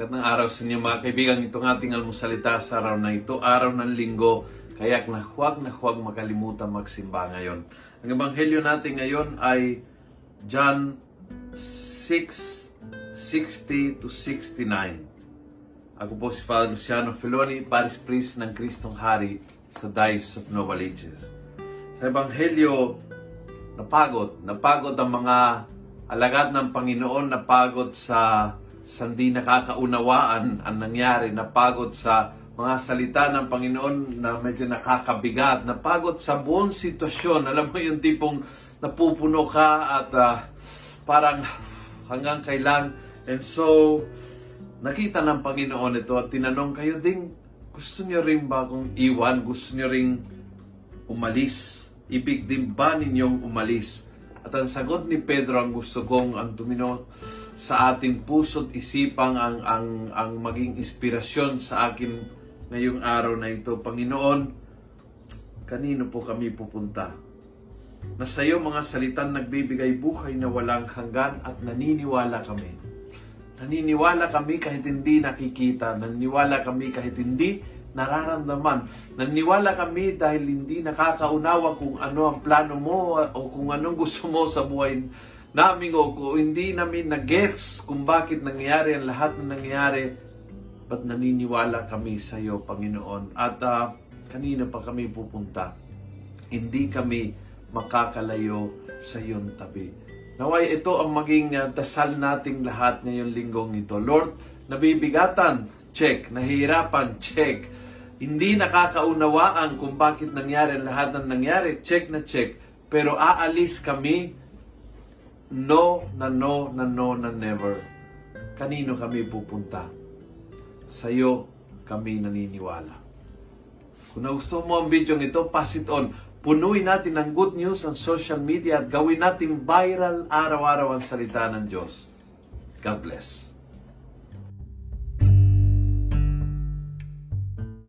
Magandang araw sa inyo mga kaibigan. Itong ating almusalita sa araw na ito, araw ng linggo. Kaya na huwag na huwag makalimutan magsimba ngayon. Ang ebanghelyo natin ngayon ay John 6, 60 to 69. Ako po si Father Luciano Filoni, Paris Priest ng Kristong Hari sa Diocese of Novaliches. Sa ebanghelyo, napagod. Napagod ang mga alagad ng Panginoon, napagod sa sa hindi nakakaunawaan ang nangyari, napagod sa mga salita ng Panginoon na medyo nakakabigat, napagod sa buong sitwasyon. Alam mo yung tipong napupuno ka at uh, parang hanggang kailan. And so, nakita ng Panginoon ito at tinanong kayo ding, gusto niyo rin ba kung iwan? Gusto niyo ring umalis? Ibig din ba ninyong umalis? At ang sagot ni Pedro, ang gusto kong ang tumino sa ating puso't isipang ang, ang, ang maging inspirasyon sa akin ngayong araw na ito. Panginoon, kanino po kami pupunta? Na sa iyo mga salitang nagbibigay buhay na walang hanggan at naniniwala kami. Naniniwala kami kahit hindi nakikita. Naniniwala kami kahit hindi nararamdaman. Naniniwala kami dahil hindi nakakaunawa kung ano ang plano mo o kung anong gusto mo sa buhay namin o kung hindi namin na-gets kung bakit nangyayari ang lahat na nangyayari, ba't naniniwala kami sa iyo, Panginoon? At uh, kanina pa kami pupunta, hindi kami makakalayo sa iyong tabi. Naway ito ang maging uh, dasal nating lahat ngayong linggong ito. Lord, nabibigatan, check. Nahihirapan, check. Hindi nakakaunawaan kung bakit nangyari ang lahat ng nangyari, check na check. Pero aalis kami no na no na no na never. Kanino kami pupunta? Sa iyo kami naniniwala. Kung gusto mo ang video ito, pass it on. Punuin natin ng good news ang social media at gawin natin viral araw-araw ang salita ng Diyos. God bless.